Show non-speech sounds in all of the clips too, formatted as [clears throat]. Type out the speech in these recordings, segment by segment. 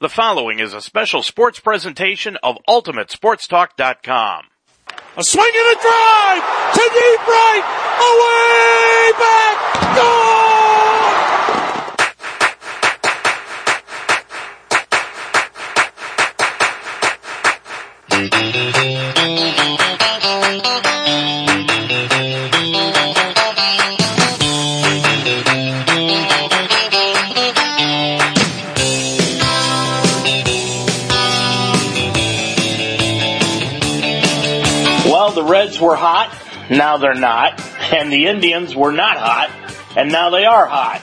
The following is a special sports presentation of UltimateSportsTalk.com. A swing and a drive to deep right, away back, gone! Reds were hot, now they're not. And the Indians were not hot, and now they are hot.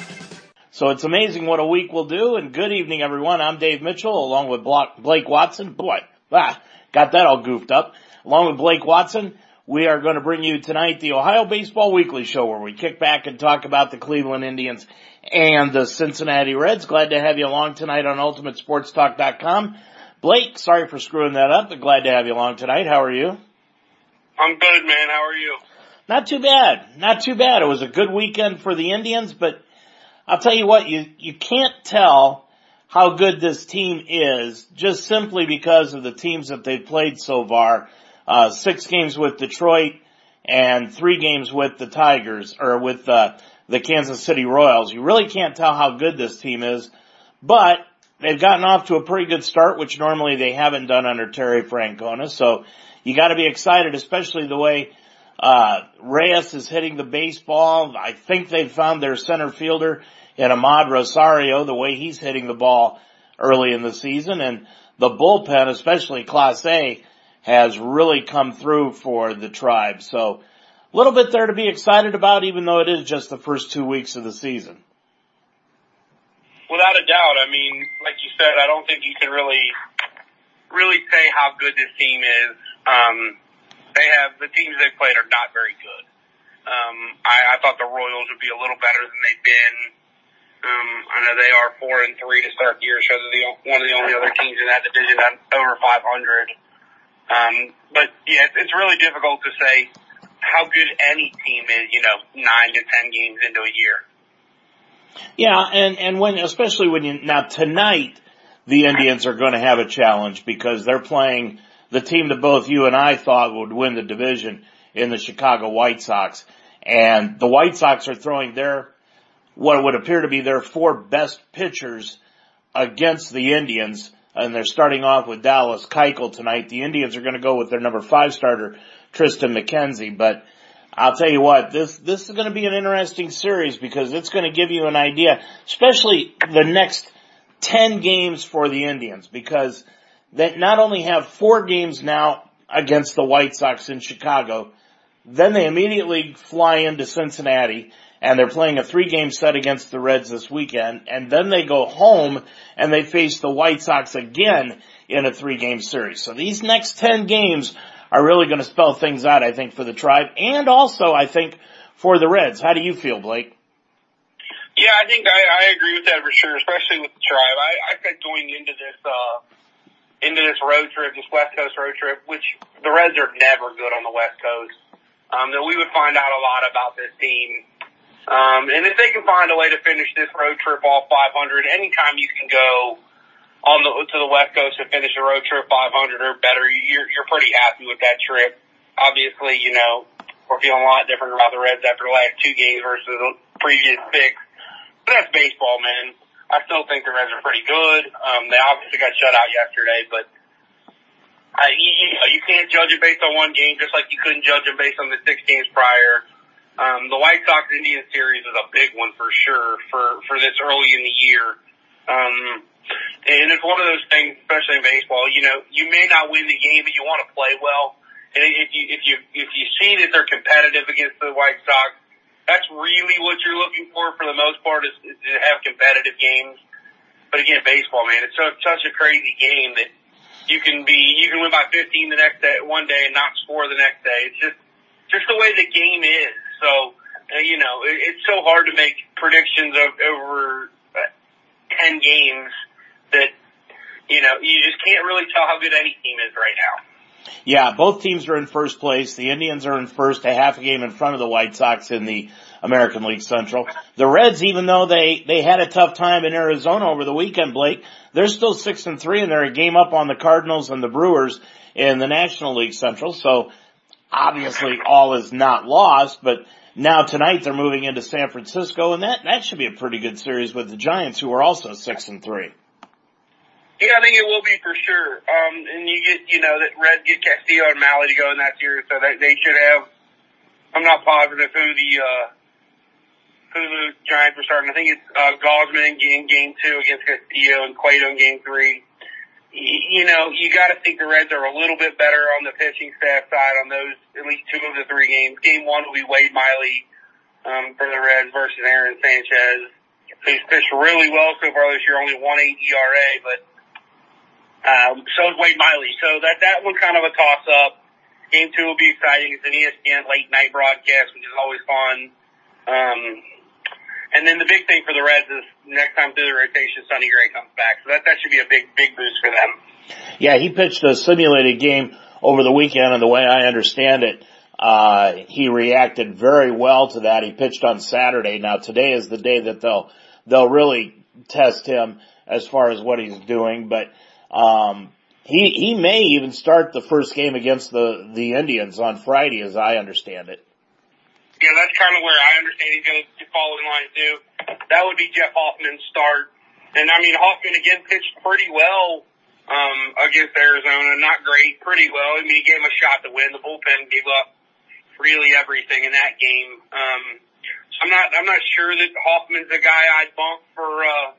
So it's amazing what a week will do, and good evening everyone. I'm Dave Mitchell, along with Blake Watson. Boy, ah, got that all goofed up. Along with Blake Watson, we are going to bring you tonight the Ohio Baseball Weekly Show where we kick back and talk about the Cleveland Indians and the Cincinnati Reds. Glad to have you along tonight on UltimateSportsTalk.com. Blake, sorry for screwing that up, but glad to have you along tonight. How are you? I'm good, man. How are you? Not too bad. Not too bad. It was a good weekend for the Indians, but I'll tell you what, you, you can't tell how good this team is just simply because of the teams that they've played so far. Uh, six games with Detroit and three games with the Tigers or with, uh, the Kansas City Royals. You really can't tell how good this team is, but they've gotten off to a pretty good start, which normally they haven't done under Terry Francona. So you got to be excited, especially the way uh, Reyes is hitting the baseball. I think they've found their center fielder in Amed Rosario, the way he's hitting the ball early in the season, and the bullpen, especially Clase, has really come through for the tribe. So a little bit there to be excited about, even though it is just the first two weeks of the season. Without a doubt. I mean, like you said, I don't think you can really, really say how good this team is. Um, they have the teams they've played are not very good. Um, I, I thought the Royals would be a little better than they've been. Um, I know they are four and three to start the year, so they're the, one of the only other teams in that division that over 500. Um, but yeah, it's, it's really difficult to say how good any team is, you know, nine to ten games into a year. Yeah, and, and when, especially when you, now tonight, the Indians are going to have a challenge because they're playing the team that both you and I thought would win the division in the Chicago White Sox. And the White Sox are throwing their, what would appear to be their four best pitchers against the Indians. And they're starting off with Dallas Keuchel tonight. The Indians are going to go with their number five starter, Tristan McKenzie. But I'll tell you what, this, this is going to be an interesting series because it's going to give you an idea, especially the next 10 games for the Indians because they not only have four games now against the White Sox in Chicago, then they immediately fly into Cincinnati and they're playing a three game set against the Reds this weekend and then they go home and they face the White Sox again in a three game series. So these next 10 games are really going to spell things out, I think, for the tribe and also, I think, for the Reds. How do you feel, Blake? Yeah, I think I, I agree with that for sure, especially with the tribe. I, I said going into this, uh, into this road trip, this West Coast road trip, which the Reds are never good on the West Coast, um, that we would find out a lot about this team. Um, and if they can find a way to finish this road trip all 500, anytime you can go on the, to the West Coast and finish a road trip 500 or better, you're, you're pretty happy with that trip. Obviously, you know, we're feeling a lot different about the Reds after the last two games versus the previous six. But that's baseball, man. I still think the Reds are pretty good. Um, they obviously got shut out yesterday, but I, you, you can't judge it based on one game, just like you couldn't judge them based on the six games prior. Um, the White Sox Indian series is a big one for sure for for this early in the year. Um, and it's one of those things, especially in baseball. You know, you may not win the game, but you want to play well. And if you if you if you see that they're competitive against the White Sox, that's really what you're looking for for the most part is, is to have competitive games. But again, baseball, man, it's so, such a crazy game that you can be, you can win by 15 the next day, one day and not score the next day. It's just, just the way the game is. So, uh, you know, it, it's so hard to make predictions of over uh, 10 games that, you know, you just can't really tell how good any team is right now. Yeah, both teams are in first place. The Indians are in first, a half a game in front of the White Sox in the American League Central. The Reds, even though they, they had a tough time in Arizona over the weekend, Blake, they're still six and three and they're a game up on the Cardinals and the Brewers in the National League Central. So obviously all is not lost, but now tonight they're moving into San Francisco and that, that should be a pretty good series with the Giants who are also six and three. Yeah, I think it will be for sure. Um, and you get, you know, that Reds get Castillo and Mahle to go in that series, so they, they should have, I'm not positive who the, uh, who the Giants were starting. I think it's, uh, Gausman in game two against Castillo and Cueto in game three you know, you got to think the Reds are a little bit better on the pitching staff side on those at least two of the three games. Game one will be Wade Miley um, for the Reds versus Aaron Sanchez, who's pitched really well so far this year, only one eight ERA, but um, so is Wade Miley. So that that one's kind of a toss up. Game two will be exciting. It's an ESPN late night broadcast, which is always fun. Um, and then the big thing for the Reds is next time through the rotation, Sonny Gray comes back. So that, that should be a big, big boost for them. Yeah, he pitched a simulated game over the weekend and the way I understand it, uh, he reacted very well to that. He pitched on Saturday. Now today is the day that they'll, they'll really test him as far as what he's doing, but, um, he, he may even start the first game against the, the Indians on Friday as I understand it. Yeah, that's kind of where I understand he's going to fall in line too. That would be Jeff Hoffman's start. And I mean, Hoffman again pitched pretty well, um, against Arizona. Not great, pretty well. I mean, he gave him a shot to win. The bullpen gave up really everything in that game. Um, so I'm not, I'm not sure that Hoffman's the guy I'd bump for, uh,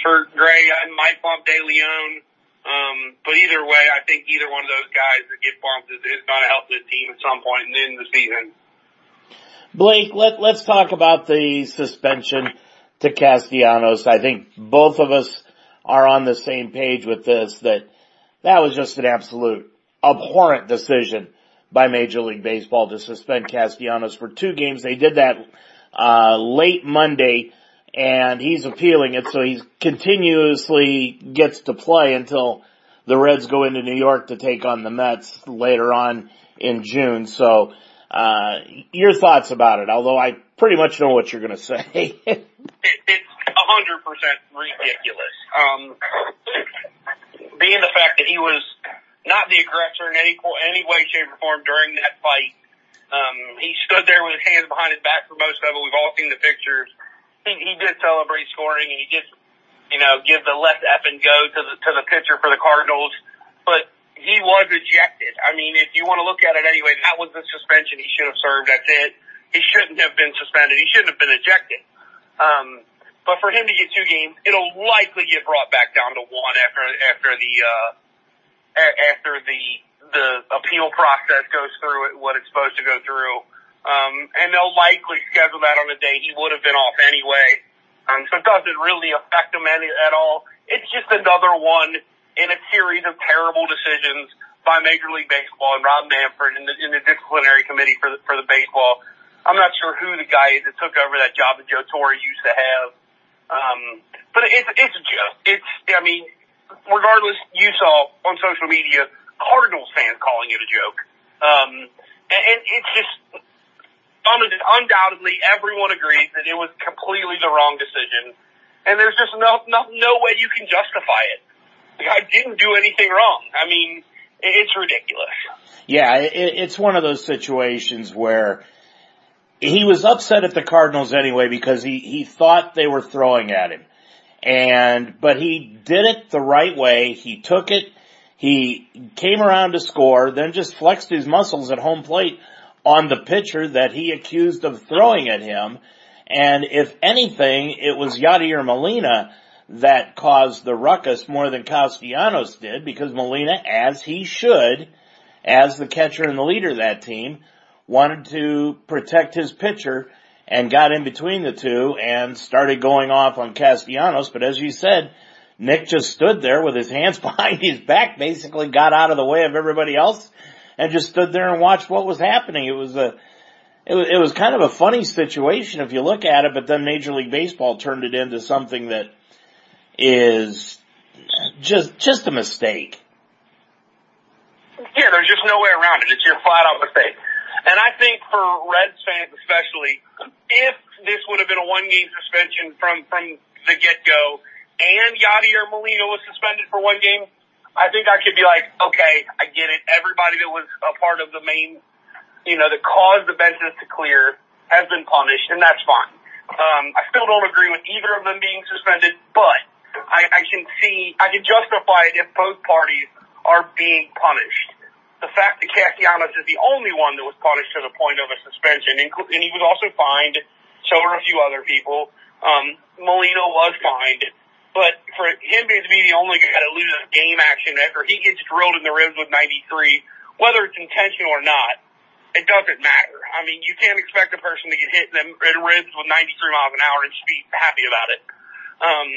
for Gray. I might bump De Leon. Um, but either way, I think either one of those guys that get bumped is, is going to help the team at some point in the season. Blake, let, let's talk about the suspension to Castellanos. I think both of us are on the same page with this, that that was just an absolute abhorrent decision by Major League Baseball to suspend Castellanos for two games. They did that, uh, late Monday and he's appealing it, so he continuously gets to play until the Reds go into New York to take on the Mets later on in June. So, uh, your thoughts about it, although I pretty much know what you're going to say. it, [laughs] it's a hundred percent ridiculous. Um, being the fact that he was not the aggressor in any any way, shape, or form during that fight. Um, he stood there with his hands behind his back for most of it. We've all seen the pictures. He, he did celebrate scoring, and he did, you know, give the left and go to the to the pitcher for the Cardinals. But he was ejected. I mean, if you want to look at it anyway, that was the suspension he should have served. That's it. He shouldn't have been suspended. He shouldn't have been ejected. Um, but for him to get two games, it'll likely get brought back down to one after after the uh, after the the appeal process goes through what it's supposed to go through. Um, and they'll likely schedule that on a day he would have been off anyway. Um, so it doesn't really affect him any at all. It's just another one in a series of terrible decisions by Major League Baseball and Rob Manfred in the, in the disciplinary committee for the, for the baseball. I'm not sure who the guy is that took over that job that Joe Torre used to have. Um, but it's, it's joke. It's, I mean, regardless, you saw on social media Cardinals fans calling it a joke. Um, and, and it's just, undoubtedly everyone agrees that it was completely the wrong decision. And there's just no, no, no way you can justify it. Guy didn't do anything wrong. I mean, it's ridiculous. Yeah, it, it's one of those situations where he was upset at the Cardinals anyway because he, he thought they were throwing at him. And, but he did it the right way. He took it. He came around to score, then just flexed his muscles at home plate on the pitcher that he accused of throwing at him. And if anything, it was Yadier Molina that caused the ruckus more than Castellanos did because Molina, as he should, as the catcher and the leader of that team, wanted to protect his pitcher and got in between the two and started going off on Castellanos. But as you said, Nick just stood there with his [laughs] hands behind his back, basically got out of the way of everybody else and just stood there and watched what was happening. It was a, it was, it was kind of a funny situation if you look at it, but then Major League Baseball turned it into something that is just just a mistake. Yeah, there's just no way around it. It's your flat out mistake. And I think for Reds fans especially, if this would have been a one game suspension from, from the get go and Yadier Molina was suspended for one game, I think I could be like, okay, I get it. Everybody that was a part of the main, you know, that caused the benches to clear has been punished and that's fine. Um, I still don't agree with either of them being suspended, but I, I can see, I can justify it if both parties are being punished. The fact that Castellanos is the only one that was punished to the point of a suspension, and he was also fined, so were a few other people. Um, was fined, but for him to be the only guy to lose a game action after he gets drilled in the ribs with 93, whether it's intentional or not, it doesn't matter. I mean, you can't expect a person to get hit in the ribs with 93 miles an hour and just be happy about it. Um,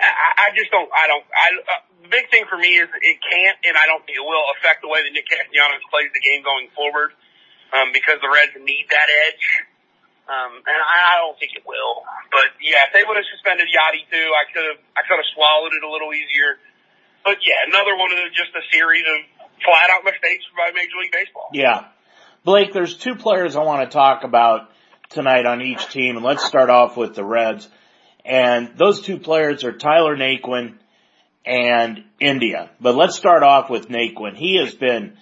I, I just don't, I don't, I, uh, the big thing for me is it can't, and I don't think it will affect the way that Nick Castellanos plays the game going forward, um, because the Reds need that edge. Um, and I, I don't think it will, but yeah, if they would have suspended Yadi too, I could have, I could have swallowed it a little easier. But yeah, another one of the, just a series of flat out mistakes by Major League Baseball. Yeah. Blake, there's two players I want to talk about tonight on each team, and let's start off with the Reds. And those two players are Tyler Naquin and India. But let's start off with Naquin. He has been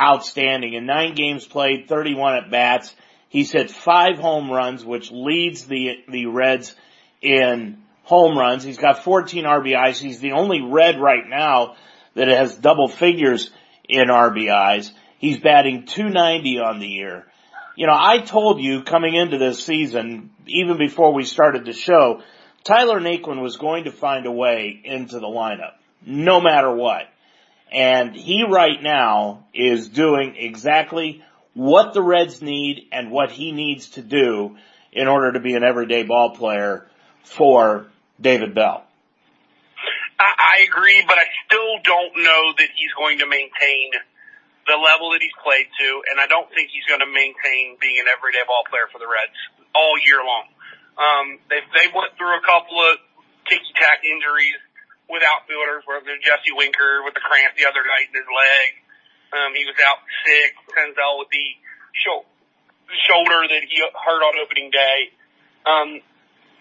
outstanding. In nine games played, 31 at bats. He's hit five home runs, which leads the, the Reds in home runs. He's got 14 RBIs. He's the only Red right now that has double figures in RBIs. He's batting 290 on the year. You know, I told you coming into this season, even before we started the show, Tyler Naquin was going to find a way into the lineup, no matter what. And he right now is doing exactly what the Reds need and what he needs to do in order to be an everyday ball player for David Bell. I, I agree, but I still don't know that he's going to maintain the level that he's played to, and I don't think he's going to maintain being an everyday ball player for the Reds all year long. Um, they they went through a couple of ticky tack injuries with outfielders, where there's Jesse Winker with the cramp the other night in his leg. Um, he was out sick. Senzel with the sho- shoulder that he hurt on opening day. Um,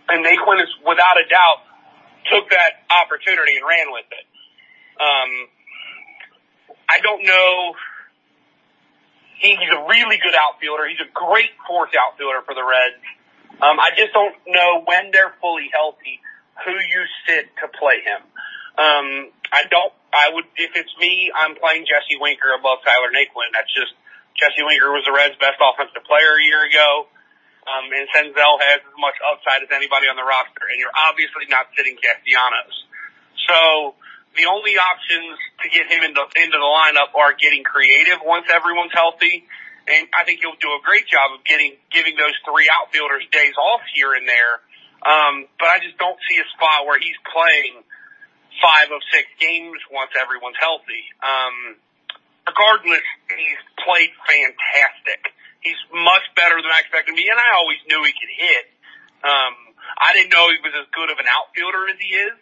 and Naquin is without a doubt took that opportunity and ran with it. Um, I don't know. He, he's a really good outfielder. He's a great fourth outfielder for the Reds. Um, I just don't know when they're fully healthy who you sit to play him. Um, I don't. I would if it's me, I'm playing Jesse Winker above Tyler Naquin. That's just Jesse Winker was the Reds' best offensive player a year ago. Um, and Senzel has as much upside as anybody on the roster, and you're obviously not sitting Castellanos. So the only options to get him into into the lineup are getting creative once everyone's healthy, and I think he'll do a great job of getting giving those three outfielders days off here and there. Um, but I just don't see a spot where he's playing five of six games once everyone's healthy. Um, regardless, he's played fantastic he's much better than I expected be, and I always knew he could hit. Um, I didn't know he was as good of an outfielder as he is.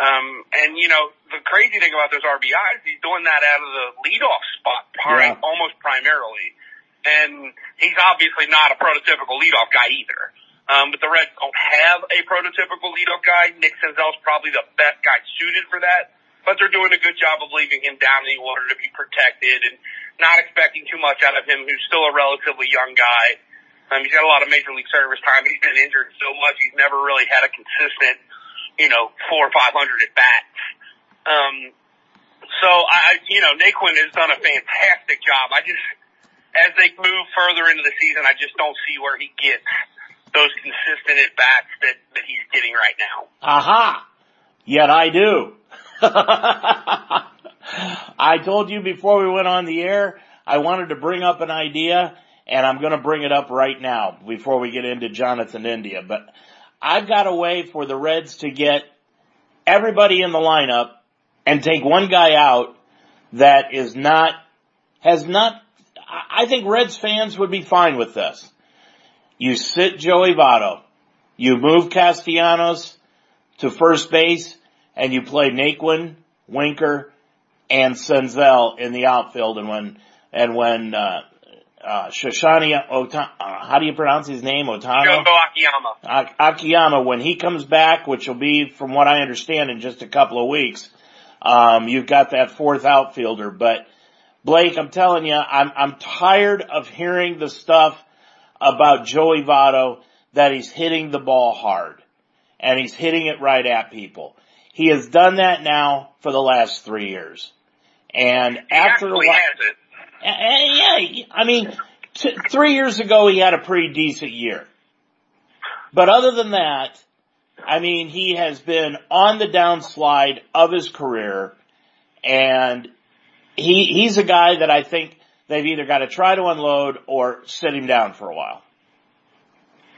Um, and you know, the crazy thing about those RBIs, he's doing that out of the leadoff spot, yeah. almost primarily. And he's obviously not a prototypical leadoff guy either. Um, but the Reds don't have a prototypical leadoff guy. Nick Senzel's probably the best guy suited for that but they're doing a good job of leaving him down in the order to be protected and not expecting too much out of him, who's still a relatively young guy. Um, he's got a lot of major league service time, he's been injured so much he's never really had a consistent, you know, four or five hundred at bats. Um, so I, you know, Naquin has done a fantastic job. I just, as they move further into the season, I just don't see where he gets those consistent at bats that that he's getting right now. Aha! Yet I do. [laughs] I told you before we went on the air, I wanted to bring up an idea and I'm going to bring it up right now before we get into Jonathan India. But I've got a way for the Reds to get everybody in the lineup and take one guy out that is not, has not, I think Reds fans would be fine with this. You sit Joey Votto. You move Castellanos to first base and you play Naquin, Winker, and Senzel in the outfield and when, and when, uh, uh, Shoshani Ota- uh, how do you pronounce his name? Otano? Jumbo Akiyama. Akiyama, when he comes back, which will be, from what I understand, in just a couple of weeks, um, you've got that fourth outfielder. But Blake, I'm telling you, I'm I'm tired of hearing the stuff about Joey Votto that he's hitting the ball hard and he's hitting it right at people. He has done that now for the last three years. And He after a while, has it. and yeah, I mean, t- three years ago he had a pretty decent year. But other than that, I mean, he has been on the downslide of his career and he, he's a guy that I think they've either got to try to unload or sit him down for a while.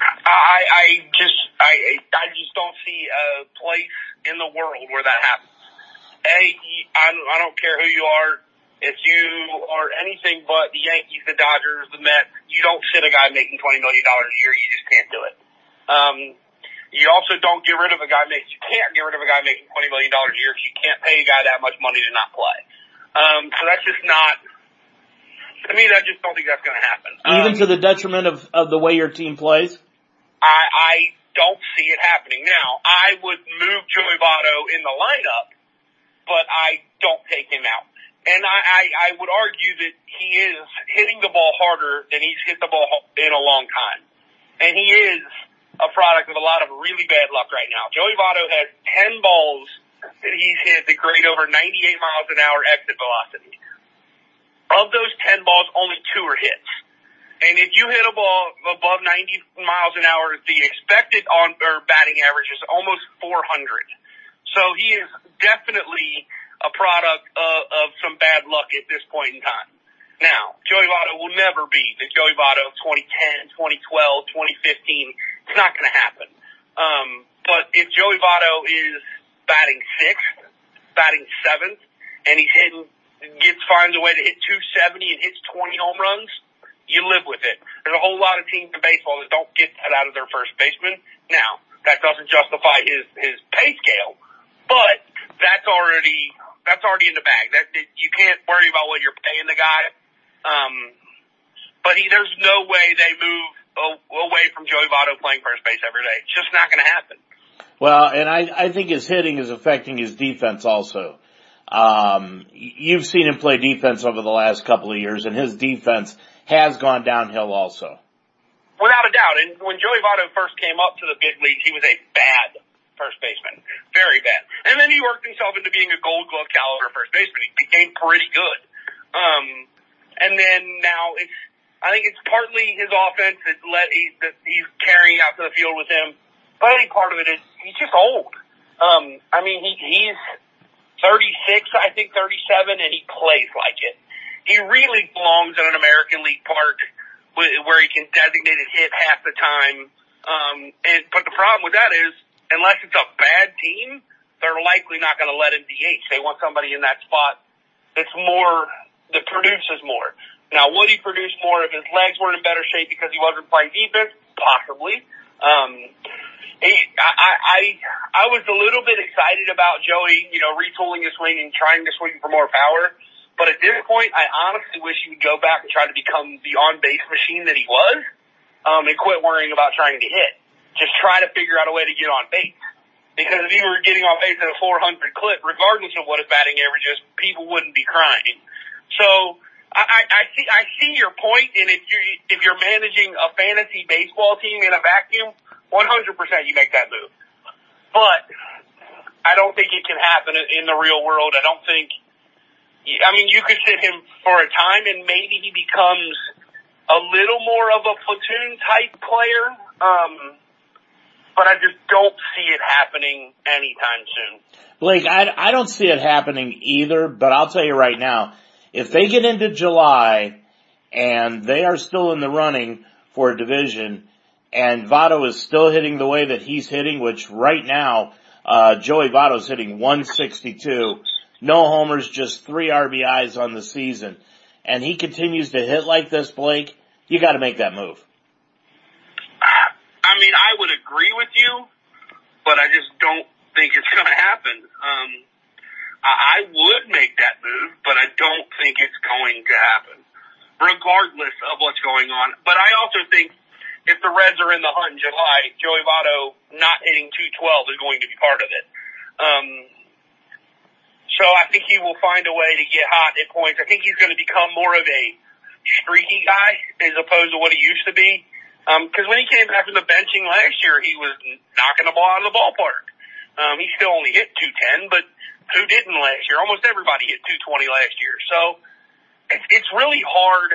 I, I just, I, I just don't see a place in the world where that happens. Hey, I, I don't care who you are. If you are anything but the Yankees, the Dodgers, the Mets, you don't sit a guy making twenty million dollars a year. You just can't do it. Um, you also don't get rid of a guy making. You can't get rid of a guy making twenty million dollars a year if you can't pay a guy that much money to not play. Um, so that's just not. To me, I just don't think that's going to happen. Even Um, to the detriment of, of the way your team plays? I, I don't see it happening. Now, I would move Joey Votto in the lineup, but I don't take him out. And I, I, I would argue that he is hitting the ball harder than he's hit the ball in a long time. And he is a product of a lot of really bad luck right now. Joey Votto has 10 balls that he's hit that grade over 98 miles an hour exit velocity. Of those 10 balls, only two are hits. And if you hit a ball above 90 miles an hour, the expected on or batting average is almost 400. So he is definitely a product of, of some bad luck at this point in time. Now, Joey Votto will never be the Joey Votto of 2010, 2012, 2015. It's not going to happen. Um, but if Joey Votto is batting sixth, batting seventh, and he's hitting, gets finds a way to hit 270 and hits 20 home runs, you live with it. There's a whole lot of teams in baseball that don't get that out of their first baseman. Now, that doesn't justify his his pay scale, but that's already that's already in the bag. That, that you can't worry about what you're paying the guy. Um, but he, there's no way they move away from Joey Votto playing first base every day. It's just not going to happen. Well, and I, I think his hitting is affecting his defense also. Um, you've seen him play defense over the last couple of years, and his defense has gone downhill also. Without a doubt. And when Joey Votto first came up to the big leagues, he was a bad first baseman. Very bad. And then he worked himself into being a gold glove caliber first baseman. He became pretty good. Um, and then now it's, I think it's partly his offense that let, he, that he's carrying out to the field with him. But I think part of it is he's just old. Um, I mean, he, he's 36, I think 37, and he plays like it. He really belongs in an American League park where he can designate hit half the time. Um, and but the problem with that is, unless it's a bad team, they're likely not going to let him DH. They want somebody in that spot that's more that produces more. Now, would he produce more if his legs weren't in better shape because he wasn't playing defense? Possibly. Um, he, I, I, I I was a little bit excited about Joey, you know, retooling his swing and trying to swing for more power. But at this point, I honestly wish he would go back and try to become the on base machine that he was, um, and quit worrying about trying to hit. Just try to figure out a way to get on base. Because if he were getting on base at a 400 clip, regardless of what his batting average is, people wouldn't be crying. So I, I, see I see your point, and if you if you're managing a fantasy baseball team in a vacuum, 100% you make that move. But I don't think it can happen in the real world. I don't think. I mean, you could sit him for a time, and maybe he becomes a little more of a platoon type player. Um, but I just don't see it happening anytime soon. Blake, I, I don't see it happening either, but I'll tell you right now, if they get into July and they are still in the running for a division and Votto is still hitting the way that he's hitting, which right now, uh, Joey Votto's hitting 162, no homers, just three RBIs on the season, and he continues to hit like this, Blake, you gotta make that move. I would agree with you, but I just don't think it's going to happen. Um, I, I would make that move, but I don't think it's going to happen. regardless of what's going on. But I also think if the Reds are in the hunt in July, Joey Votto not hitting 212 is going to be part of it. Um, so I think he will find a way to get hot at points. I think he's going to become more of a streaky guy as opposed to what he used to be. Um, cause when he came back from the benching last year, he was knocking the ball out of the ballpark. Um, he still only hit 210, but who didn't last year? Almost everybody hit 220 last year. So it's, it's really hard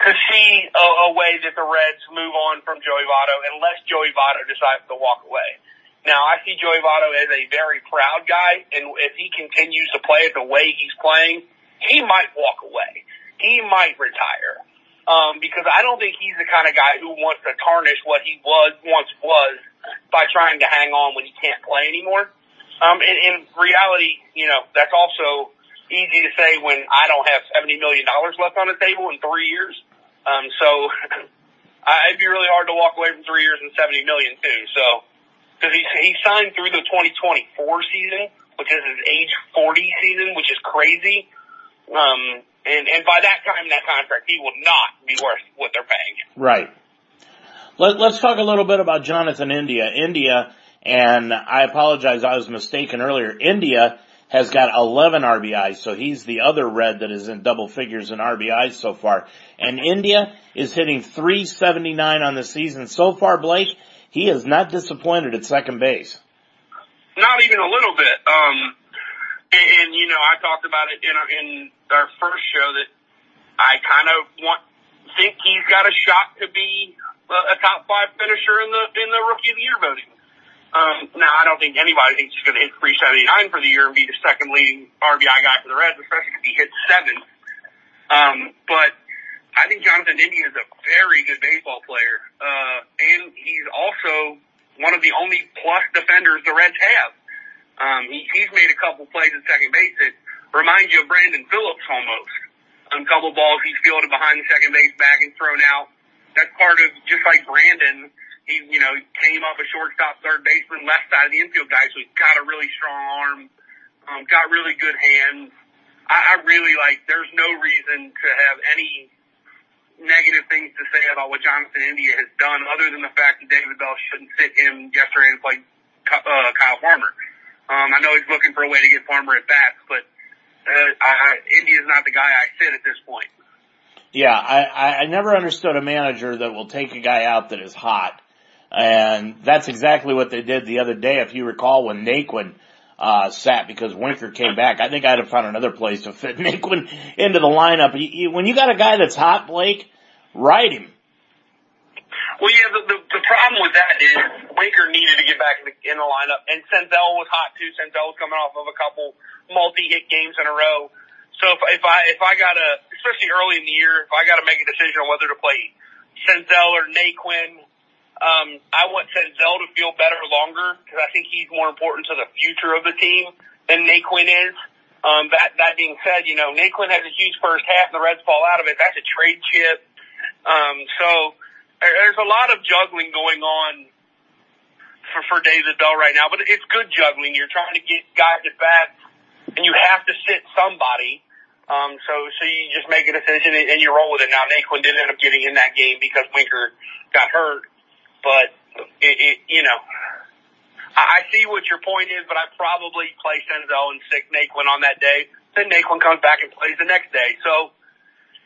to see a, a way that the Reds move on from Joey Votto unless Joey Votto decides to walk away. Now I see Joey Votto as a very proud guy and if he continues to play the way he's playing, he might walk away. He might retire um, because I don't think he's the kind of guy who wants to tarnish what he was once was by trying to hang on when he can't play anymore. Um, in, in reality, you know, that's also easy to say when I don't have seventy million dollars left on the table in three years. Um, so [laughs] it'd be really hard to walk away from three years and seventy million too. So because he he signed through the 2024 season, which is his age 40 season, which is crazy. Um, and, and by that time in that contract, he will not be worth what they're paying him. Right. Let, let's talk a little bit about Jonathan India. India, and I apologize, I was mistaken earlier. India has got 11 RBIs, so he's the other red that is in double figures in RBIs so far. And India is hitting 379 on the season so far, Blake. He is not disappointed at second base. Not even a little bit. Um, and, and you know, I talked about it in our, in our first show that I kind of want think he's got a shot to be a, a top five finisher in the in the rookie of the year voting. Um, now I don't think anybody thinks he's going to hit 379 for the year and be the second leading RBI guy for the Reds, especially if he hits seven. Um, but I think Jonathan India is a very good baseball player, uh, and he's also one of the only plus defenders the Reds have. Um, he, he's made a couple plays at second base that remind you of Brandon Phillips almost. A couple balls he's fielded behind the second base bag and thrown out. That's part of just like Brandon. He, you know, came up a shortstop, third baseman, left side of the infield guy, so he's got a really strong arm, um, got really good hands. I, I really like. There's no reason to have any negative things to say about what Jonathan India has done, other than the fact that David Bell shouldn't sit him yesterday to play uh, Kyle Farmer. Um, I know he's looking for a way to get Farmer at bats, but uh, I, India's not the guy I sit at this point. Yeah, I, I never understood a manager that will take a guy out that is hot. And that's exactly what they did the other day, if you recall, when Naquin, uh, sat because Winker came back. I think I'd have found another place to fit [laughs] Naquin into the lineup. When you got a guy that's hot, Blake, ride him. Well, yeah, the, the, the problem with that is Winker needed to get back in the, in the lineup, and Senzel was hot too. Senzel was coming off of a couple multi-hit games in a row. So if, if I if I got to, especially early in the year, if I got to make a decision on whether to play Senzel or Naquin, um, I want Senzel to feel better longer because I think he's more important to the future of the team than Naquin is. Um, that that being said, you know Naquin has a huge first half, and the Reds fall out of it. That's a trade chip. Um, so there's a lot of juggling going on for, for David Bell right now, but it's good juggling. You're trying to get guys at bats and you have to sit somebody. Um, so, so you just make a decision and you roll with it. Now, Naquin did end up getting in that game because Winker got hurt, but it, it you know, I, I see what your point is, but I probably play Senzel and stick Naquin on that day. Then Naquin comes back and plays the next day. So,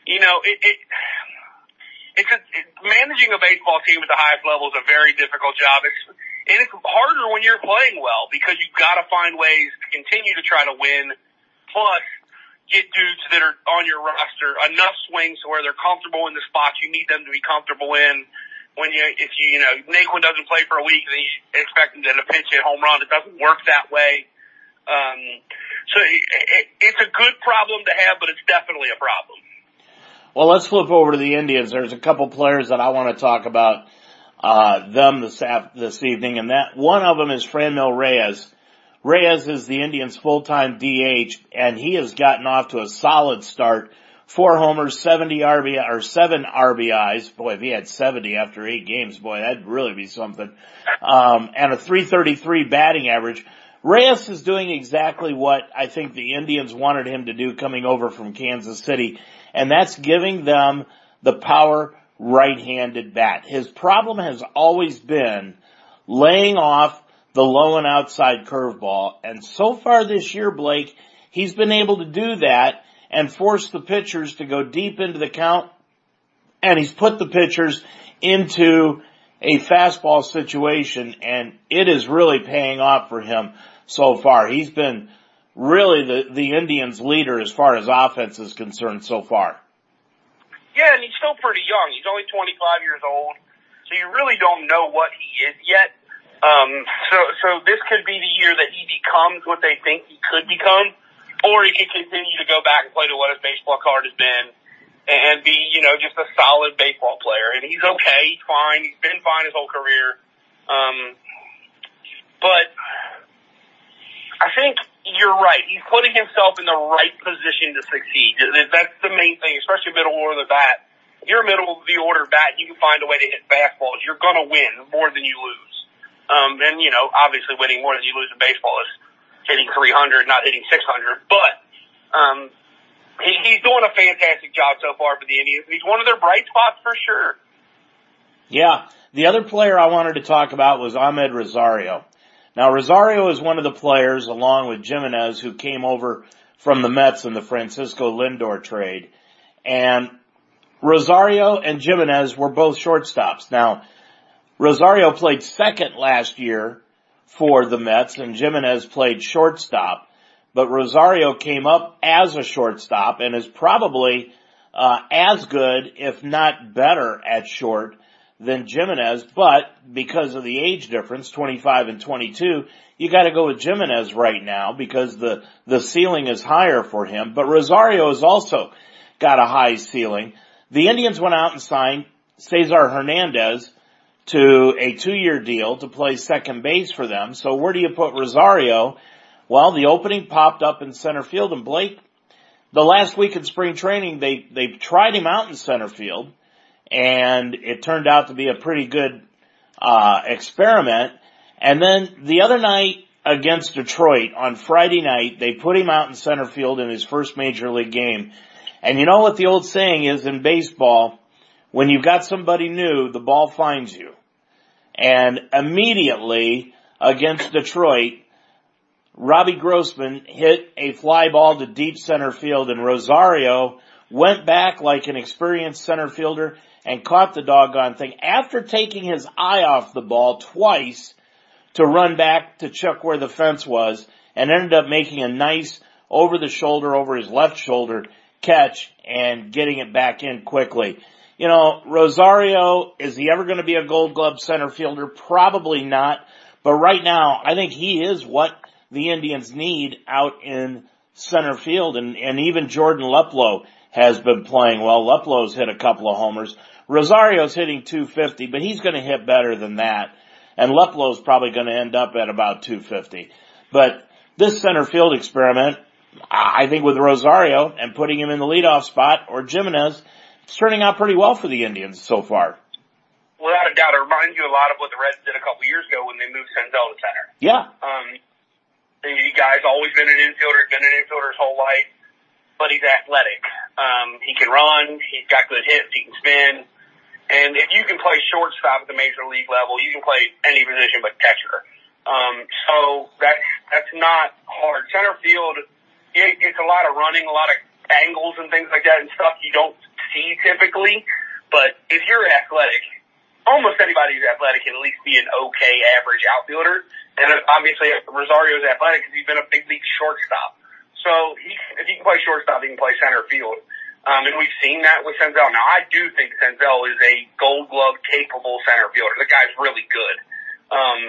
you know, it, it it's a, it, managing a baseball team at the highest level is a very difficult job. It's, and it's harder when you're playing well because you've got to find ways to continue to try to win. Plus, get dudes that are on your roster enough swings where they're comfortable in the spots you need them to be comfortable in. When you, if you, you know, Naquin doesn't play for a week, and you expect him to pinch hit home run. It doesn't work that way. Um, so it, it, it's a good problem to have, but it's definitely a problem. Well, let's flip over to the Indians. There's a couple players that I want to talk about uh, them this this evening, and that one of them is Franmil Reyes. Reyes is the Indians' full-time DH, and he has gotten off to a solid start. Four homers, 70 RBI, or seven RBIs. Boy, if he had 70 after eight games, boy, that'd really be something. Um, and a 333 batting average. Reyes is doing exactly what I think the Indians wanted him to do coming over from Kansas City, and that's giving them the power right-handed bat. His problem has always been laying off the low and outside curveball, and so far this year, Blake, he's been able to do that and force the pitchers to go deep into the count, and he's put the pitchers into a fastball situation, and it is really paying off for him so far. He's been really the, the Indians leader as far as offense is concerned so far. Yeah, and he's still pretty young. He's only 25 years old, so you really don't know what he is yet. Um, so, so this could be the year that he becomes what they think he could become, or he could continue to go back and play to what his baseball card has been and be, you know, just a solid baseball player. And he's okay. He's fine. He's been fine his whole career. Um, but I think you're right. He's putting himself in the right position to succeed. That's the main thing, especially middle order of the bat. If you're middle of the order bat, you can find a way to hit fastballs. You're going to win more than you lose. Um, and you know, obviously winning more than you lose in baseball is hitting 300, not hitting 600. But, um, he, he's doing a fantastic job so far for the Indians. He's one of their bright spots for sure. Yeah. The other player I wanted to talk about was Amed Rosario. Now Rosario is one of the players along with Gimenez who came over from the Mets in the Francisco Lindor trade. And Rosario and Gimenez were both shortstops. Now, Rosario played second last year for the Mets and Gimenez played shortstop, but Rosario came up as a shortstop and is probably uh, as good, if not better at short than Gimenez, but because of the age difference, 25 and 22, you gotta go with Gimenez right now because the, the ceiling is higher for him, but Rosario has also got a high ceiling. The Indians went out and signed Cesar Hernandez to a two-year deal to play second base for them. So where do you put Rosario? Well, the opening popped up in center field and Blake, the last week in spring training, they, they tried him out in center field and it turned out to be a pretty good uh, experiment. And then the other night against Detroit on Friday night, they put him out in center field in his first major league game. And you know what the old saying is in baseball? When you've got somebody new, the ball finds you. And immediately against Detroit, Robbie Grossman hit a fly ball to deep center field and Rosario went back like an experienced center fielder and caught the doggone thing after taking his eye off the ball twice to run back to check where the fence was and ended up making a nice over the shoulder, over his left shoulder catch and getting it back in quickly. You know, Rosario, is he ever going to be a gold glove center fielder? Probably not. But right now, I think he is what the Indians need out in center field and, and even Jordan Luplow has been playing well. Luplow's hit a couple of homers. Rosario's hitting 250, but he's going to hit better than that. And Luplow's probably going to end up at about 250. But this center field experiment, I think with Rosario and putting him in the leadoff spot or Gimenez, it's turning out pretty well for the Indians so far. Without a doubt, it reminds you a lot of what the Reds did a couple years ago when they moved Senzel to center. Yeah. Um, the guy's always been an infielder, been an infielder his whole life, but he's athletic. Um, he can run, he's got good hits, he can spin, and if you can play shortstop at the major league level, you can play any position but catcher. Um, so that's, that's not hard. Center field, it, it's a lot of running, a lot of angles and things like that and stuff you don't see typically. But if you're athletic, almost anybody who's athletic can at least be an okay average outfielder. And obviously Rosario is athletic because he's been a big league shortstop. So he, if he can play shortstop, he can play center field. Um, and we've seen that with Senzel. Now, I do think Senzel is a gold glove capable center fielder. The guy's really good. Um,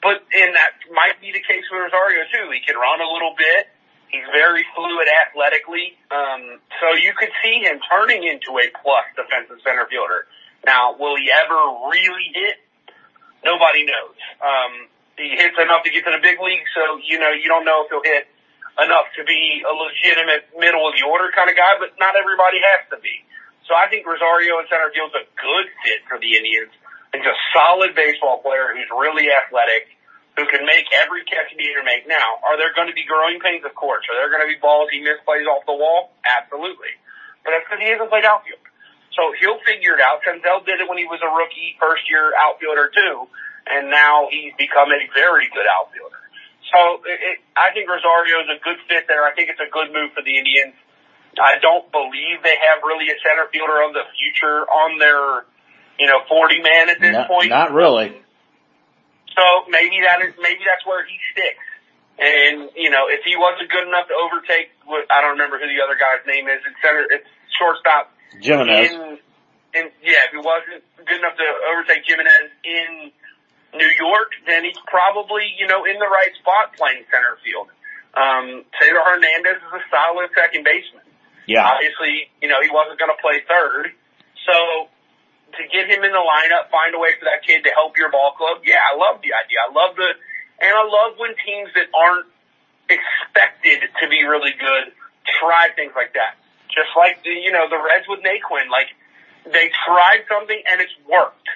but, and that might be the case with Rosario too. He can run a little bit. He's very fluid athletically. Um, so you could see him turning into a plus defensive center fielder. Now, will he ever really hit? Nobody knows. Um, he hits enough to get to the big league, so, you know, you don't know if he'll hit enough to be a legitimate middle of the order kind of guy, but not everybody has to be. So I think Rosario in center field is a good fit for the Indians. He's a solid baseball player who's really athletic. who can make every catch a needs to make. Now, are there going to be growing pains? Of course. Are there going to be balls he misplays off the wall? Absolutely. But that's because he hasn't played outfield. So he'll figure it out. Senzel did it when he was a rookie, first year outfielder too, and now he's become a very good outfielder. So it, I think Rosario is a good fit there. I think it's a good move for the Indians. I don't believe they have really a center fielder of the future on their, you know, 40 man at this not, point. Not really. So maybe that is, maybe that's where he sticks. And, you know, if he wasn't good enough to overtake, I don't remember who the other guy's name is, it's center, it's shortstop. Gimenez. In, in, yeah, if he wasn't good enough to overtake Gimenez in New York, then he's probably, you know, in the right spot playing center field. Um, Cesar Hernandez is a solid second baseman. Yeah. Obviously, you know, he wasn't going to play third. So to get him in the lineup, find a way for that kid to help your ball club. Yeah, I love the idea. I love the, and I love when teams that aren't expected to be really good try things like that. Just like the, you know, the Reds with Naquin, like they tried something and it's worked.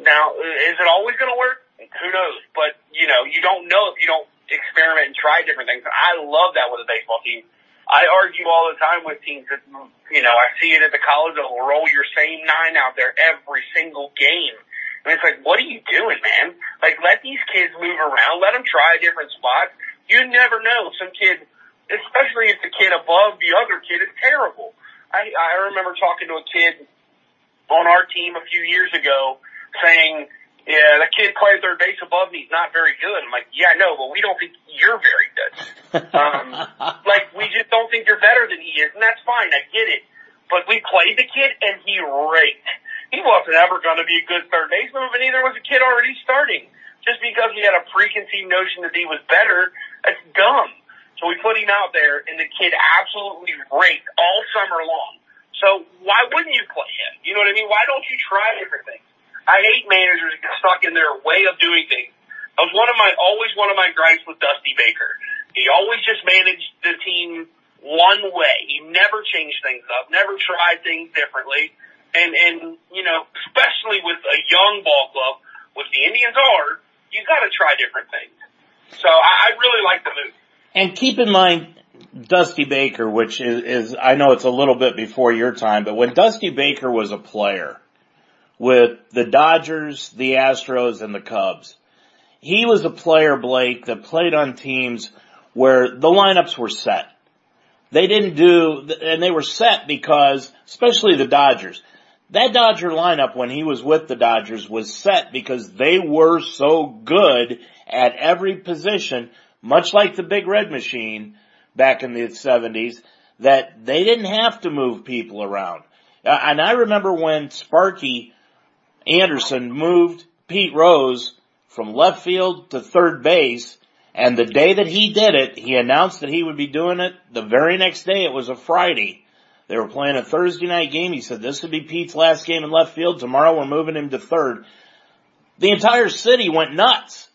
Now, is it always going to work? Who knows? But, you know, you don't know if you don't experiment and try different things. I love that with a baseball team. I argue all the time with teams that, you know, I see it at the college level, roll your same nine out there every single game. And it's like, what are you doing, man? Like, let these kids move around. Let them try different spots. You never know. Some kid, especially if the kid above the other kid is terrible. I, I remember talking to a kid on our team a few years ago saying, yeah, the kid playing third base above me is not very good. I'm like, yeah, I know, but we don't think you're very good. um, [laughs] like, we just don't think you're better than he is, and that's fine. I get it. But we played the kid, and he raked. He wasn't ever going to be a good third baseman, but neither was the kid already starting. Just because he had a preconceived notion that he was better, that's dumb. So we put him out there, and the kid absolutely raked all summer long. So why wouldn't you play him? You know what I mean? Why don't you try different things? I hate managers get stuck in their way of doing things. That was one of my, always one of my gripes with Dusty Baker. He always just managed the team one way. He never changed things up, never tried things differently. And, and, you know, especially with a young ball club, which the Indians are, you gotta try different things. So I, I really like the move. And keep in mind, Dusty Baker, which is, is, I know it's a little bit before your time, but when Dusty Baker was a player, with the Dodgers, the Astros, and the Cubs. He was a player, Blake, that played on teams where the lineups were set. They didn't do, and they were set because, especially the Dodgers, that Dodger lineup when he was with the Dodgers was set because they were so good at every position, much like the Big Red Machine back in the 70s, that they didn't have to move people around. Uh, and I remember when Sparky Anderson moved Pete Rose from left field to third base and the day that he did it, he announced that he would be doing it the very next day. It was a Friday. They were playing a Thursday night game. He said this would be Pete's last game in left field. Tomorrow we're moving him to third. The entire city went nuts.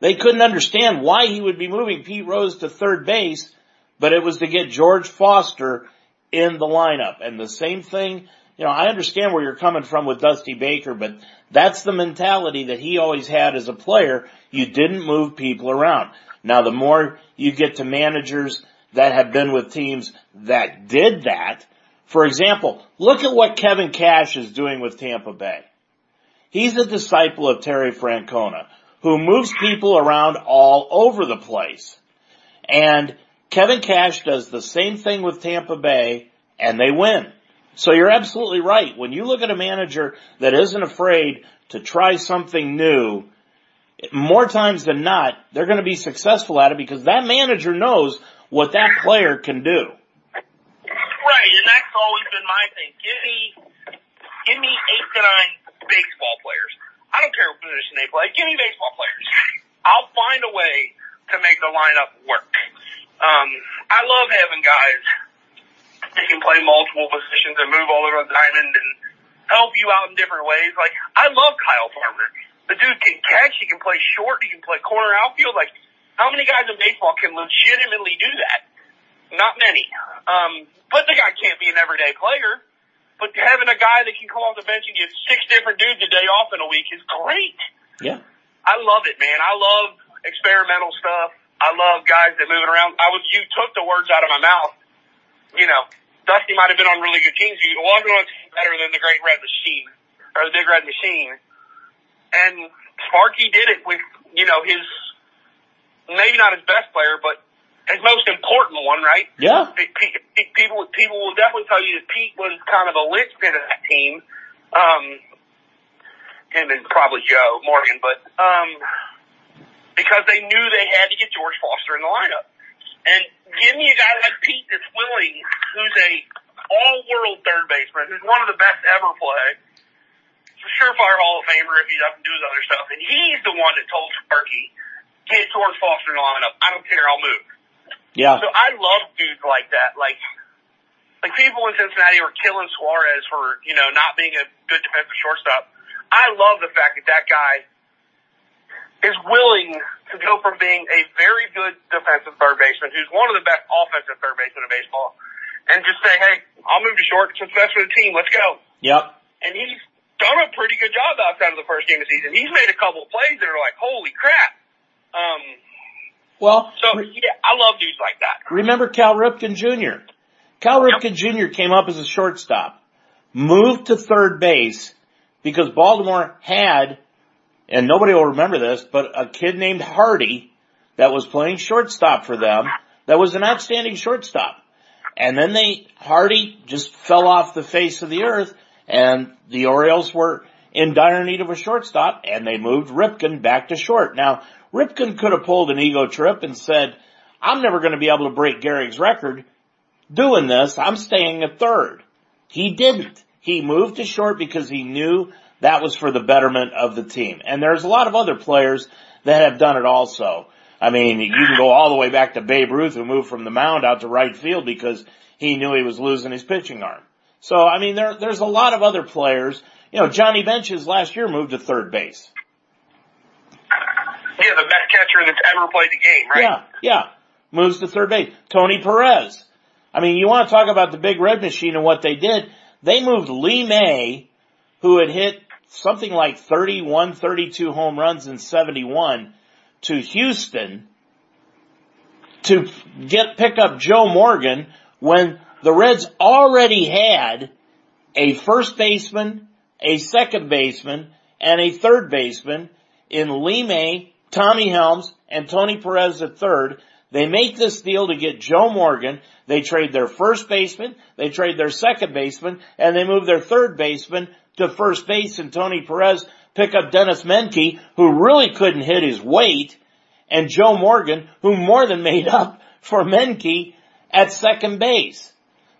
They couldn't understand why he would be moving Pete Rose to third base, but it was to get George Foster in the lineup. And the same thing you know, I understand where you're coming from with Dusty Baker, but that's the mentality that he always had as a player. You didn't move people around. Now the more you get to managers that have been with teams that did that, for example, look at what Kevin Cash is doing with Tampa Bay. He's a disciple of Terry Francona, who moves people around all over the place. And Kevin Cash does the same thing with Tampa Bay, and they win. So you're absolutely right. When you look at a manager that isn't afraid to try something new, more times than not, they're going to be successful at it because that manager knows what that player can do. Right, and that's always been my thing. Give me, give me eight to nine baseball players. I don't care what position they play. Give me baseball players. [laughs] I'll find a way to make the lineup work. Um, I love having guys he can play multiple positions and move all over the diamond and help you out in different ways. Like, I love Kyle Farmer. The dude can catch, he can play short, he can play corner outfield. Like, how many guys in baseball can legitimately do that? Not many. Um, but the guy can't be an everyday player. But having a guy that can come off the bench and get six different dudes a day off in a week is great. Yeah. I love it, man. I love experimental stuff. I love guys that moving around. I was, you took the words out of my mouth. You know, Dusty might have been on really good teams. He wasn't on better than the Great Red Machine or the Big Red Machine. And Sparky did it with, you know, his maybe not his best player, but his most important one, right? Yeah. People people will definitely tell you that Pete was kind of a linchpin of that team. Um, him and probably Joe Morgan, but um, because they knew they had to get George Foster in the lineup. And give me a guy like Pete that's willing, who's a all-world third baseman, who's one of the best ever play, surefire Hall of Famer if he doesn't do his other stuff. And he's the one that told Sparky, get George Foster in the lineup. I don't care, I'll move. Yeah. So I love dudes like that. Like, like people in Cincinnati were killing Suarez for, you know, not being a good defensive shortstop. I love the fact that that guy is willing to go from being a very good defensive third baseman, who's one of the best offensive third basemen in baseball, and just say, hey, I'll move to short. It's best for the team. Let's go. Yep. And he's done a pretty good job outside of the first game of the season. He's made a couple of plays that are like, holy crap. Um, well, so yeah, I love dudes like that. Remember Cal Ripken Jr. Cal Ripken yep. Jr. came up as a shortstop, moved to third base because Baltimore had, and nobody will remember this, but a kid named Hardy that was playing shortstop for them that was an outstanding shortstop. And then they, Hardy just fell off the face of the earth and the Orioles were in dire need of a shortstop and they moved Ripken back to short. Now, Ripken could have pulled an ego trip and said, I'm never going to be able to break Gehrig's record doing this. I'm staying at third. He didn't. He moved to short because he knew that was for the betterment of the team. And there's a lot of other players that have done it also. I mean, you can go all the way back to Babe Ruth who moved from the mound out to right field because he knew he was losing his pitching arm. So, I mean, there, there's a lot of other players. You know, Johnny Bench's last year moved to third base. Yeah, the best catcher that's ever played the game, right? Yeah, yeah. Moves to third base. Tony Perez. I mean, you want to talk about the big red machine and what they did. They moved Lee May, who had hit something like 31, 32 home runs in 71 to Houston to get, pick up Joe Morgan when the Reds already had a first baseman, a second baseman, and a third baseman in May Tommy Helms and Tony Perez at third. They make this deal to get Joe Morgan. They trade their first baseman, they trade their second baseman, and they move their third baseman to first base and Tony Perez pick up Denis Menke, who really couldn't hit his weight, and Joe Morgan, who more than made [laughs] up for Menke at second base.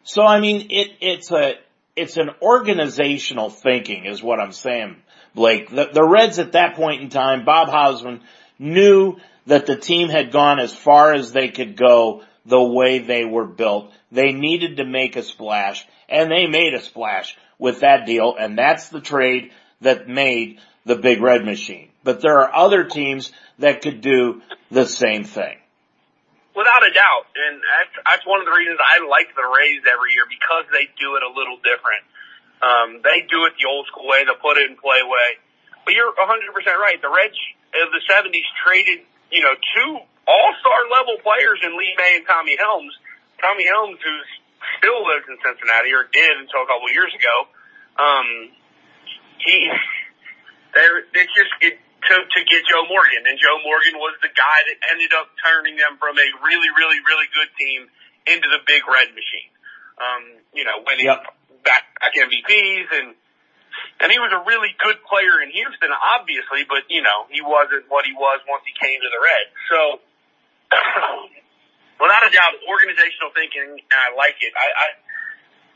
So I mean, it, it's a, it's an organizational thinking is what I'm saying, Blake. The, the Reds at that point in time, Bob Howsam knew that the team had gone as far as they could go the way they were built. They needed to make a splash and they made a splash with that deal and that's the trade that made the big red machine. But there are other teams that could do the same thing. Without a doubt. And that's, that's one of the reasons I like the Rays every year because they do it a little different. Um, they do it the old school way, the put it in play way. But you're 100% right. The Reds of the 70s traded, you know, two all-star level players in Lee May and Tommy Helms. Tommy Helms, who still lives in Cincinnati, or did until a couple of years ago. Um, he, [laughs] there, it's just, it, to, to get Joe Morgan. And Joe Morgan was the guy that ended up turning them from a really, really, really good team into the big red machine. Um, you know, winning yep. back, back MVPs and, and he was a really good player in Houston, obviously, but you know, he wasn't what he was once he came to the Reds. So, [clears throat] without a doubt, organizational thinking, and I like it. I, I,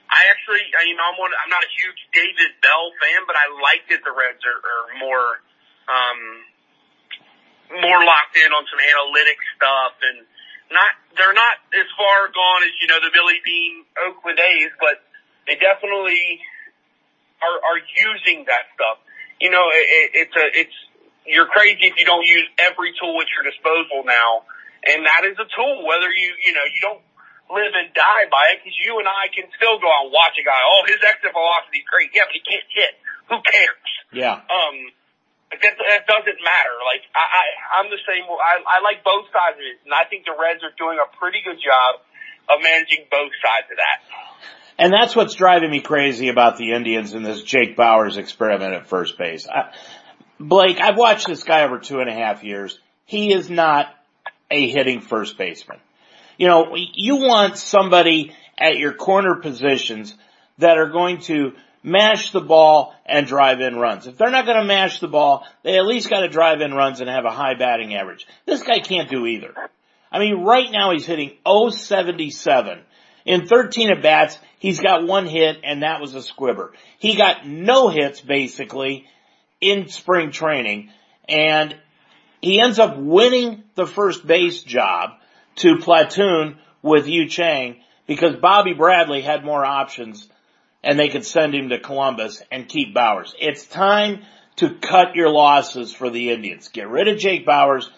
I actually, I, you know, I'm one, I'm not a huge David Bell fan, but I like that the Reds are, are more, um, more locked in on some analytic stuff and not, they're not as far gone as, you know, the Billy Beane Oakland A's, but they definitely, are, are using that stuff. You know, it, it's a, it's, you're crazy if you don't use every tool at your disposal now. And that is a tool, whether you, you know, you don't live and die by it because you and I can still go out and watch a guy. Oh, his exit velocity is great. Yeah, but he can't hit. Who cares? Yeah. Um, that, that doesn't matter. Like I, I, I'm the same. I, I like both sides of it, and I think the Reds are doing a pretty good job of managing both sides of that. And that's what's driving me crazy about the Indians and this Jake Bauers experiment at first base. I, Blake, I've watched this guy over two and a half years. He is not a hitting first baseman. You know, you want somebody at your corner positions that are going to mash the ball and drive in runs. If they're not going to mash the ball, they at least got to drive in runs and have a high batting average. This guy can't do either. I mean, right now he's hitting 077. In 13 at bats, he's got one hit and that was a squibber. He got no hits basically in spring training and he ends up winning the first base job to platoon with Yu Chang because Bobby Bradley had more options and they could send him to Columbus and keep Bauers. It's time to cut your losses for the Indians. Get rid of Jake Bauers,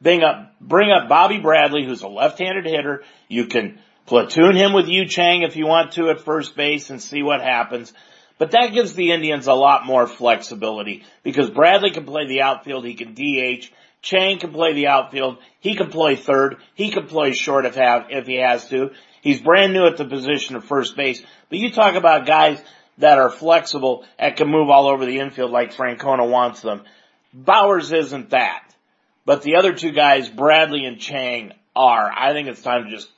Bring up, bring up Bobby Bradley, who's a left-handed hitter. You can platoon him with Yu Chang if you want to at first base and see what happens. But that gives the Indians a lot more flexibility because Bradley can play the outfield, he can DH, Chang can play the outfield, he can play third, he can play short if have, if he has to. He's brand new at the position of first base. But you talk about guys that are flexible and can move all over the infield like Francona wants them. Bauers isn't that. But the other two guys, Bradley and Chang, are. I think it's time to just,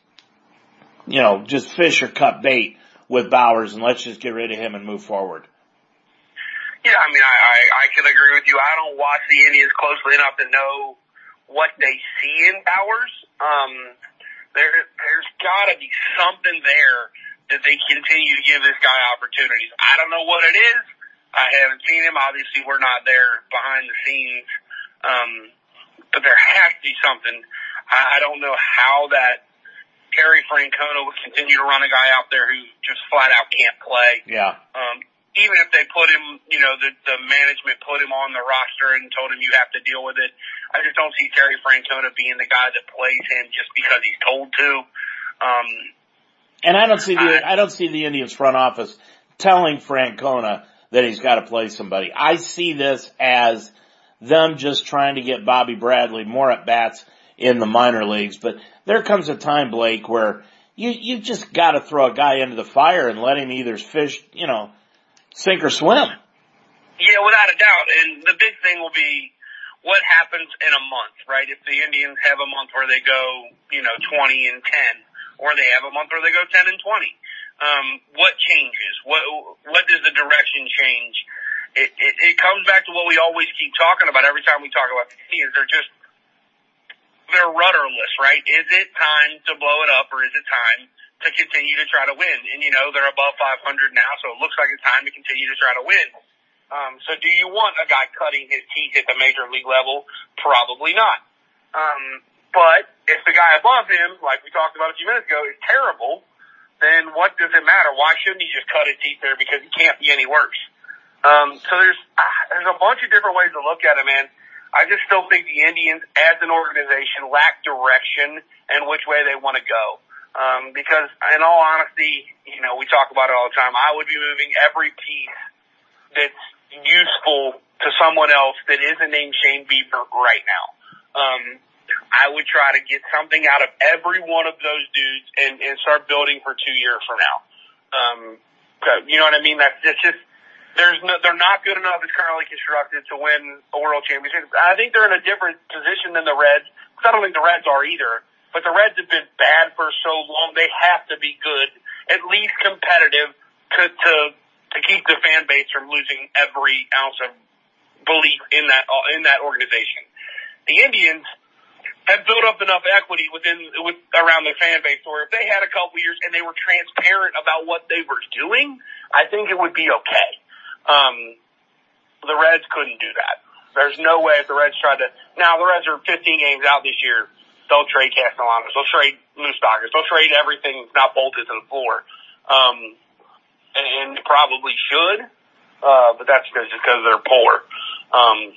you know, just fish or cut bait with Bauers and let's just get rid of him and move forward. Yeah, I mean, I, I, I can agree with you. I don't watch the Indians closely enough to know what they see in Bauers. Um, there, there's gotta be something there that they continue to give this guy opportunities. I don't know what it is. I haven't seen him. Obviously, we're not there behind the scenes. Um, but there has to be something. I, I don't know how that Terry Francona would continue to run a guy out there who just flat out can't play. Yeah. Um, even if they put him, you know, the, the management put him on the roster and told him you have to deal with it. I just don't see Terry Francona being the guy that plays him just because he's told to. Um, and I don't see the, I, I don't see the Indians front office telling Francona that he's got to play somebody. I see this as them just trying to get Bobby Bradley more at bats in the minor leagues. But there comes a time, Blake, where you, you just gotta throw a guy into the fire and let him either fish, you know, sink or swim. Yeah, without a doubt. And the big thing will be what happens in a month, right? If the Indians have a month where they go, you know, 20 and 10, or they have a month where they go 10 and 20. Um, what changes? What, what does the direction change? It, it, it comes back to what we always keep talking about every time we talk about the Indians. They're just they're rudderless, right? Is it time to blow it up or is it time to continue to try to win? And you know, they're above 500 now, so it looks like it's time to continue to try to win. Um, so do you want a guy cutting his teeth at the major league level? Probably not. Um, but if the guy above him, like we talked about a few minutes ago, is terrible, then what does it matter? Why shouldn't he just cut his teeth there because he can't be any worse? Um, so there's, ah, there's a bunch of different ways to look at it, man. I just still think the Indians as an organization lack direction and which way they want to go. Um, because in all honesty, you know, we talk about it all the time. I would be moving every piece that's useful to someone else that isn't named Shane Bieber right now. Um, I would try to get something out of every one of those dudes and, and start building for two years from now. Um, you know what I mean? That's, that's just, there's no, they're not good enough as currently constructed to win a world championship. I think they're in a different position than the Reds. Cause I don't think the Reds are either. But the Reds have been bad for so long. They have to be good, at least competitive to, to, to keep the fan base from losing every ounce of belief in that, in that organization. The Indians have built up enough equity within, with, around the fan base where if they had a couple years and they were transparent about what they were doing, I think it would be okay. Um, the Reds couldn't do that. There's no way if the Reds tried to. Now the Reds are 15 games out this year. They'll trade Castellanos. They'll trade Moustakas. They'll trade everything not bolted to the floor. Um, and, and probably should. Uh, but that's just because they're poor. Um,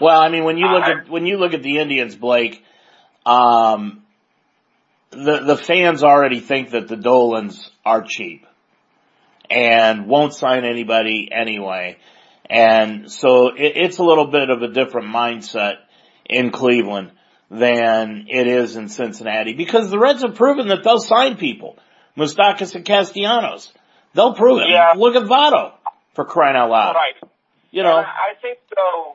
well, I mean, when you look I, at when you look at the Indians, Blake, um, the the fans already think that the Dolans are cheap and won't sign anybody anyway. And so it, it's a little bit of a different mindset in Cleveland than it is in Cincinnati because the Reds have proven that they'll sign people. Moustakas and Castellanos. They'll prove it. Yeah. Look at Votto for crying out loud. Right. You know, And I think though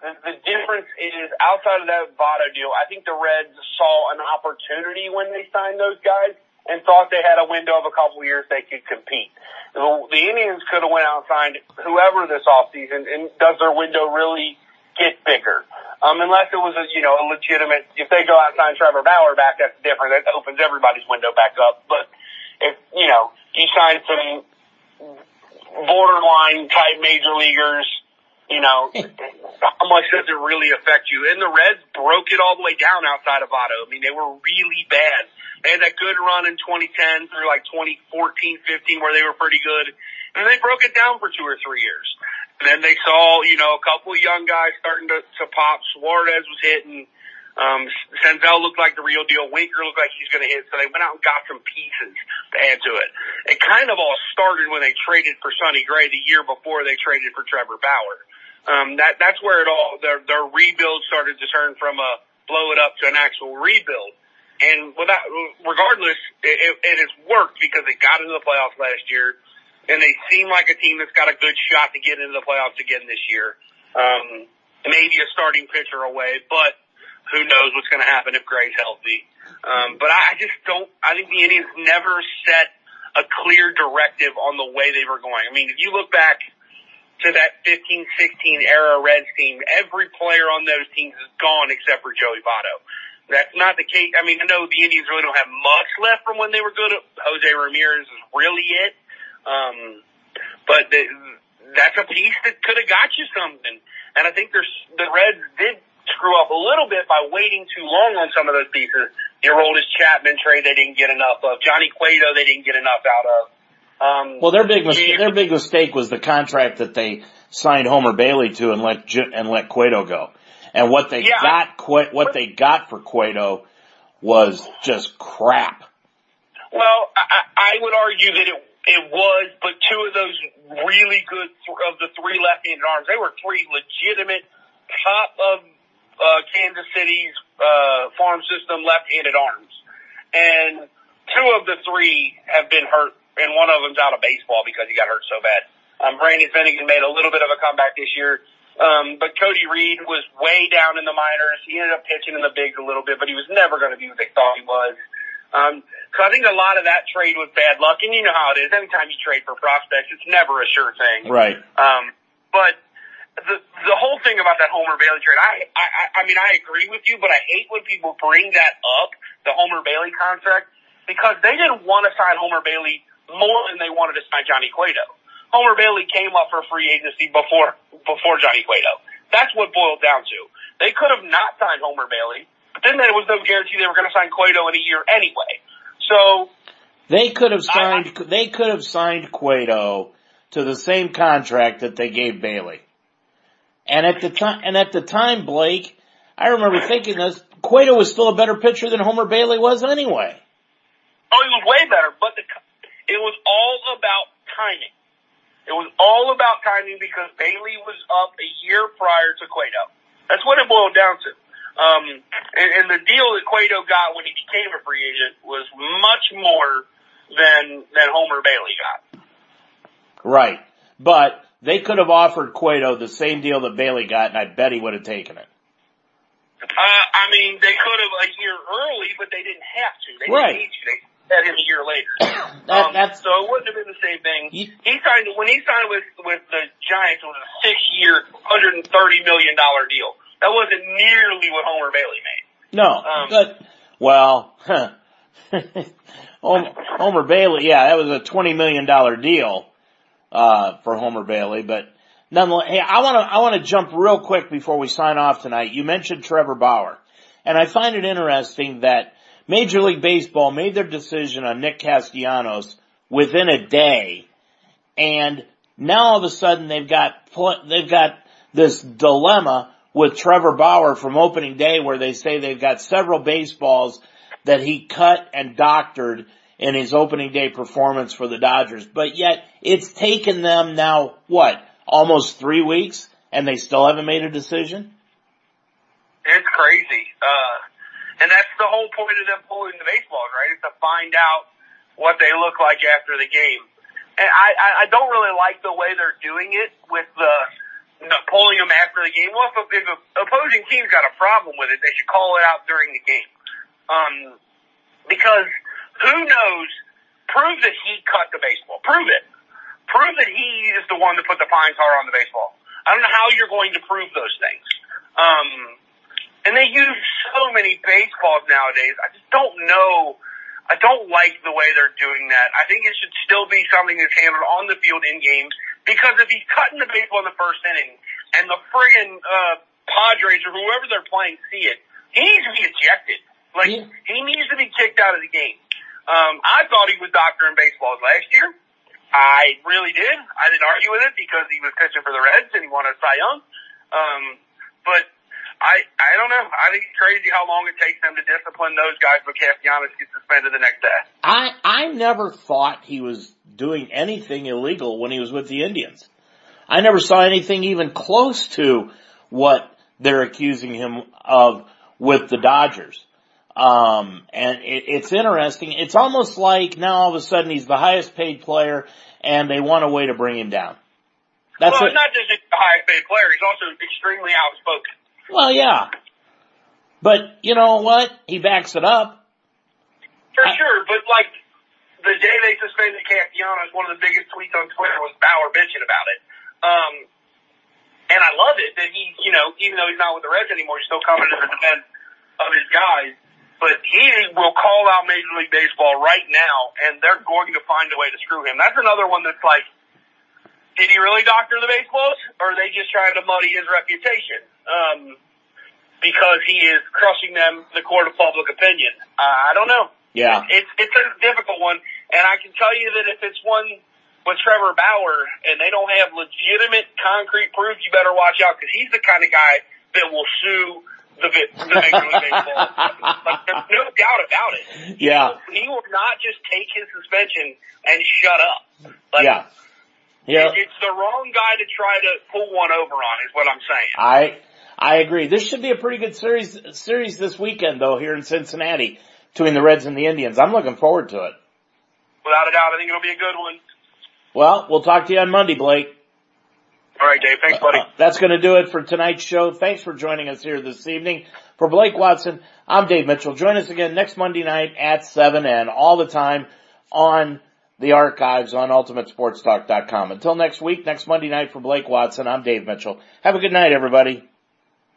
the, the difference is outside of that Votto deal, I think the Reds saw an opportunity when they signed those guys and thought they had a window of a couple of years they could compete. The, the Indians could have went out and signed whoever this offseason and does their window really get bigger? Um, unless it was a, you know, a legitimate, if they go out and sign Trevor Bauer back, that's different. That opens everybody's window back up. But if, you know, you sign some borderline type major leaguers, you know, [laughs] how much does it really affect you? And the Reds broke it all the way down outside of Votto. I mean, they were really bad. They had that good run in 2010 through like 2014, 15 where they were pretty good. And they broke it down for two or three years. Then they saw, you know, a couple of young guys starting to, to pop. Suarez was hitting. Um, Senzel looked like the real deal. Winker looked like he's going to hit. So they went out and got some pieces to add to it. It kind of all started when they traded for Sonny Gray the year before they traded for Trevor Bauer. Um, that, that's where it all, their, their rebuild started to turn from a blow it up to an actual rebuild. And without, regardless, it, it, it has worked because they got into the playoffs last year and they seem like a team that's got a good shot to get into the playoffs again this year. Um, maybe a starting pitcher away, but who knows what's going to happen if Gray's healthy. Um, but I just don't, I think the Indians never set a clear directive on the way they were going. I mean, if you look back to that 15, 16 era Reds team, every player on those teams is gone except for Joey Votto. That's not the case. I mean, I know the Indians really don't have much left from when they were good. Jose Ramirez is really it. Um, but the, that's a piece that could have got you something. And I think there's, the Reds did screw up a little bit by waiting too long on some of those pieces. Aroldis Chapman trade they didn't get enough of. Johnny Cueto they didn't get enough out of. Um, well, their big mistake, their big mistake was the contract that they signed Homer Bailey to and let and let Cueto go. And what they Yeah. got, what they got for Cueto was just crap. Well, I, I I would argue that it it was, but two of those really good th- of the three left-handed arms, they were three legitimate top of uh, Kansas City's uh, farm system left-handed arms, and two of the three have been hurt, and one of them's out of baseball because he got hurt so bad. Um, Brandon Finnegan made a little bit of a comeback this year. Um, but Cody Reed was way down in the minors. He ended up pitching in the bigs a little bit, but he was never going to be what they thought he was. Um, so I think a lot of that trade was bad luck, and you know how it is. Anytime you trade for prospects, it's never a sure thing. Right. Um, but the the whole thing about that Homer Bailey trade, I, I I mean I agree with you, but I hate when people bring that up, the Homer Bailey contract, because they didn't want to sign Homer Bailey more than they wanted to sign Johnny Cueto. Homer Bailey came up for free agency before before Johnny Cueto. That's what boiled down to. They could have not signed Homer Bailey, but then there was no guarantee they were going to sign Cueto in a year anyway. So They could have signed, they could have signed Cueto to the same contract that they gave Bailey. And at the time, and at the time, Blake, I remember thinking this, Cueto was still a better pitcher than Homer Bailey was anyway. Oh, he was way better, but the, it was all about timing. It was all about timing because Bailey was up a year prior to Cueto. That's what it boiled down to. Um, and, and the deal that Cueto got when he became a free agent was much more than than Homer Bailey got. Right. But they could have offered Cueto the same deal that Bailey got and I bet he would have taken it. Uh, I mean, they could have a year early, but they didn't have to. They Right. didn't need to. They had him a year later. [coughs] That, Um, that's, so it wouldn't have been the same thing. You- he signed when he signed with with the Giants. It was a six year, hundred and thirty million dollar deal. That wasn't nearly what Homer Bailey made. no, um, but, well, huh. Homer, Homer Bailey, yeah, that was a $20 million deal, uh, for Homer Bailey, but nonetheless, hey, I wanna, I wanna jump real quick before we sign off tonight. You mentioned Trevor Bauer, and I find it interesting that Major League Baseball made their decision on Nick Castellanos within a day, and now all of a sudden they've got, they've got this dilemma with Trevor Bauer from opening day where they say they've got several baseballs that he cut and doctored in his opening day performance for the Dodgers. But yet it's taken them now, what, almost three weeks and they still haven't made a decision? It's crazy. Uh, and that's the whole point of them pulling the baseballs, right? Is to find out what they look like after the game. And I, I don't really like the way they're doing it with the, pulling them after the game. Well, if, if a opposing team's got a problem with it, they should call it out during the game. Um, because who knows? Prove that he cut the baseball. Prove it. Prove that he is the one that put the pine tar on the baseball. I don't know how you're going to prove those things. Um, and they use so many baseballs nowadays. I just don't know. I don't like the way they're doing that. I think it should still be something that's handled on the field in games because if he's cutting the baseball in the first inning and the friggin' uh, Padres or whoever they're playing see it, he needs to be ejected. Like yeah. he needs to be kicked out of the game. Um, I thought he was doctoring baseballs last year. I really did. I didn't argue with it because he was pitching for the Reds and he wanted Cy Young. Um, but I I don't know. I think it's crazy how long it takes them to discipline those guys, but Castellanos gets suspended the next day. I I never thought he was doing anything illegal when he was with the Indians. I never saw anything even close to what they're accusing him of with the Dodgers. Um, and it, it's interesting. It's almost like now all of a sudden he's the highest paid player and they want a way to bring him down. That's well, it's not just the highest paid player. He's also extremely outspoken. Well, yeah. But you know what? He backs it up. For I, sure, but like the day they suspended Castellanos, one of the biggest tweets on Twitter was Bauer bitching about it. Um, and I love it that he, you know, even though he's not with the Reds anymore, he's still coming to the defense of his guys. But he will call out Major League Baseball right now, and they're going to find a way to screw him. That's another one that's like, did he really doctor the baseballs, or are they just trying to muddy his reputation? Um, because he is crushing them, the court of public opinion. Uh, I don't know. Yeah. It's, it's a difficult one. And I can tell you that if it's one with Trevor Bauer and they don't have legitimate concrete proof, you better watch out because he's the kind of guy that will sue the, the Major League Baseball. like, there's no doubt about it. Yeah. He will, he will not just take his suspension and shut up. Like, yeah. Yeah. It's the wrong guy to try to pull one over on is what I'm saying. I, I agree. This should be a pretty good series, series this weekend though here in Cincinnati between the Reds and the Indians. I'm looking forward to it. Without a doubt, I think it'll be a good one. Well, we'll talk to you on Monday, Blake. All right, Dave. Thanks, buddy. Uh, that's going to do it for tonight's show. Thanks for joining us here this evening. For Blake Watson, I'm Dave Mitchell. Join us again next Monday night at 7 and all the time on the archives on ultimatesportstalk.com. Until next week, next Monday night for Blake Watson, I'm Dave Mitchell. Have a good night, everybody.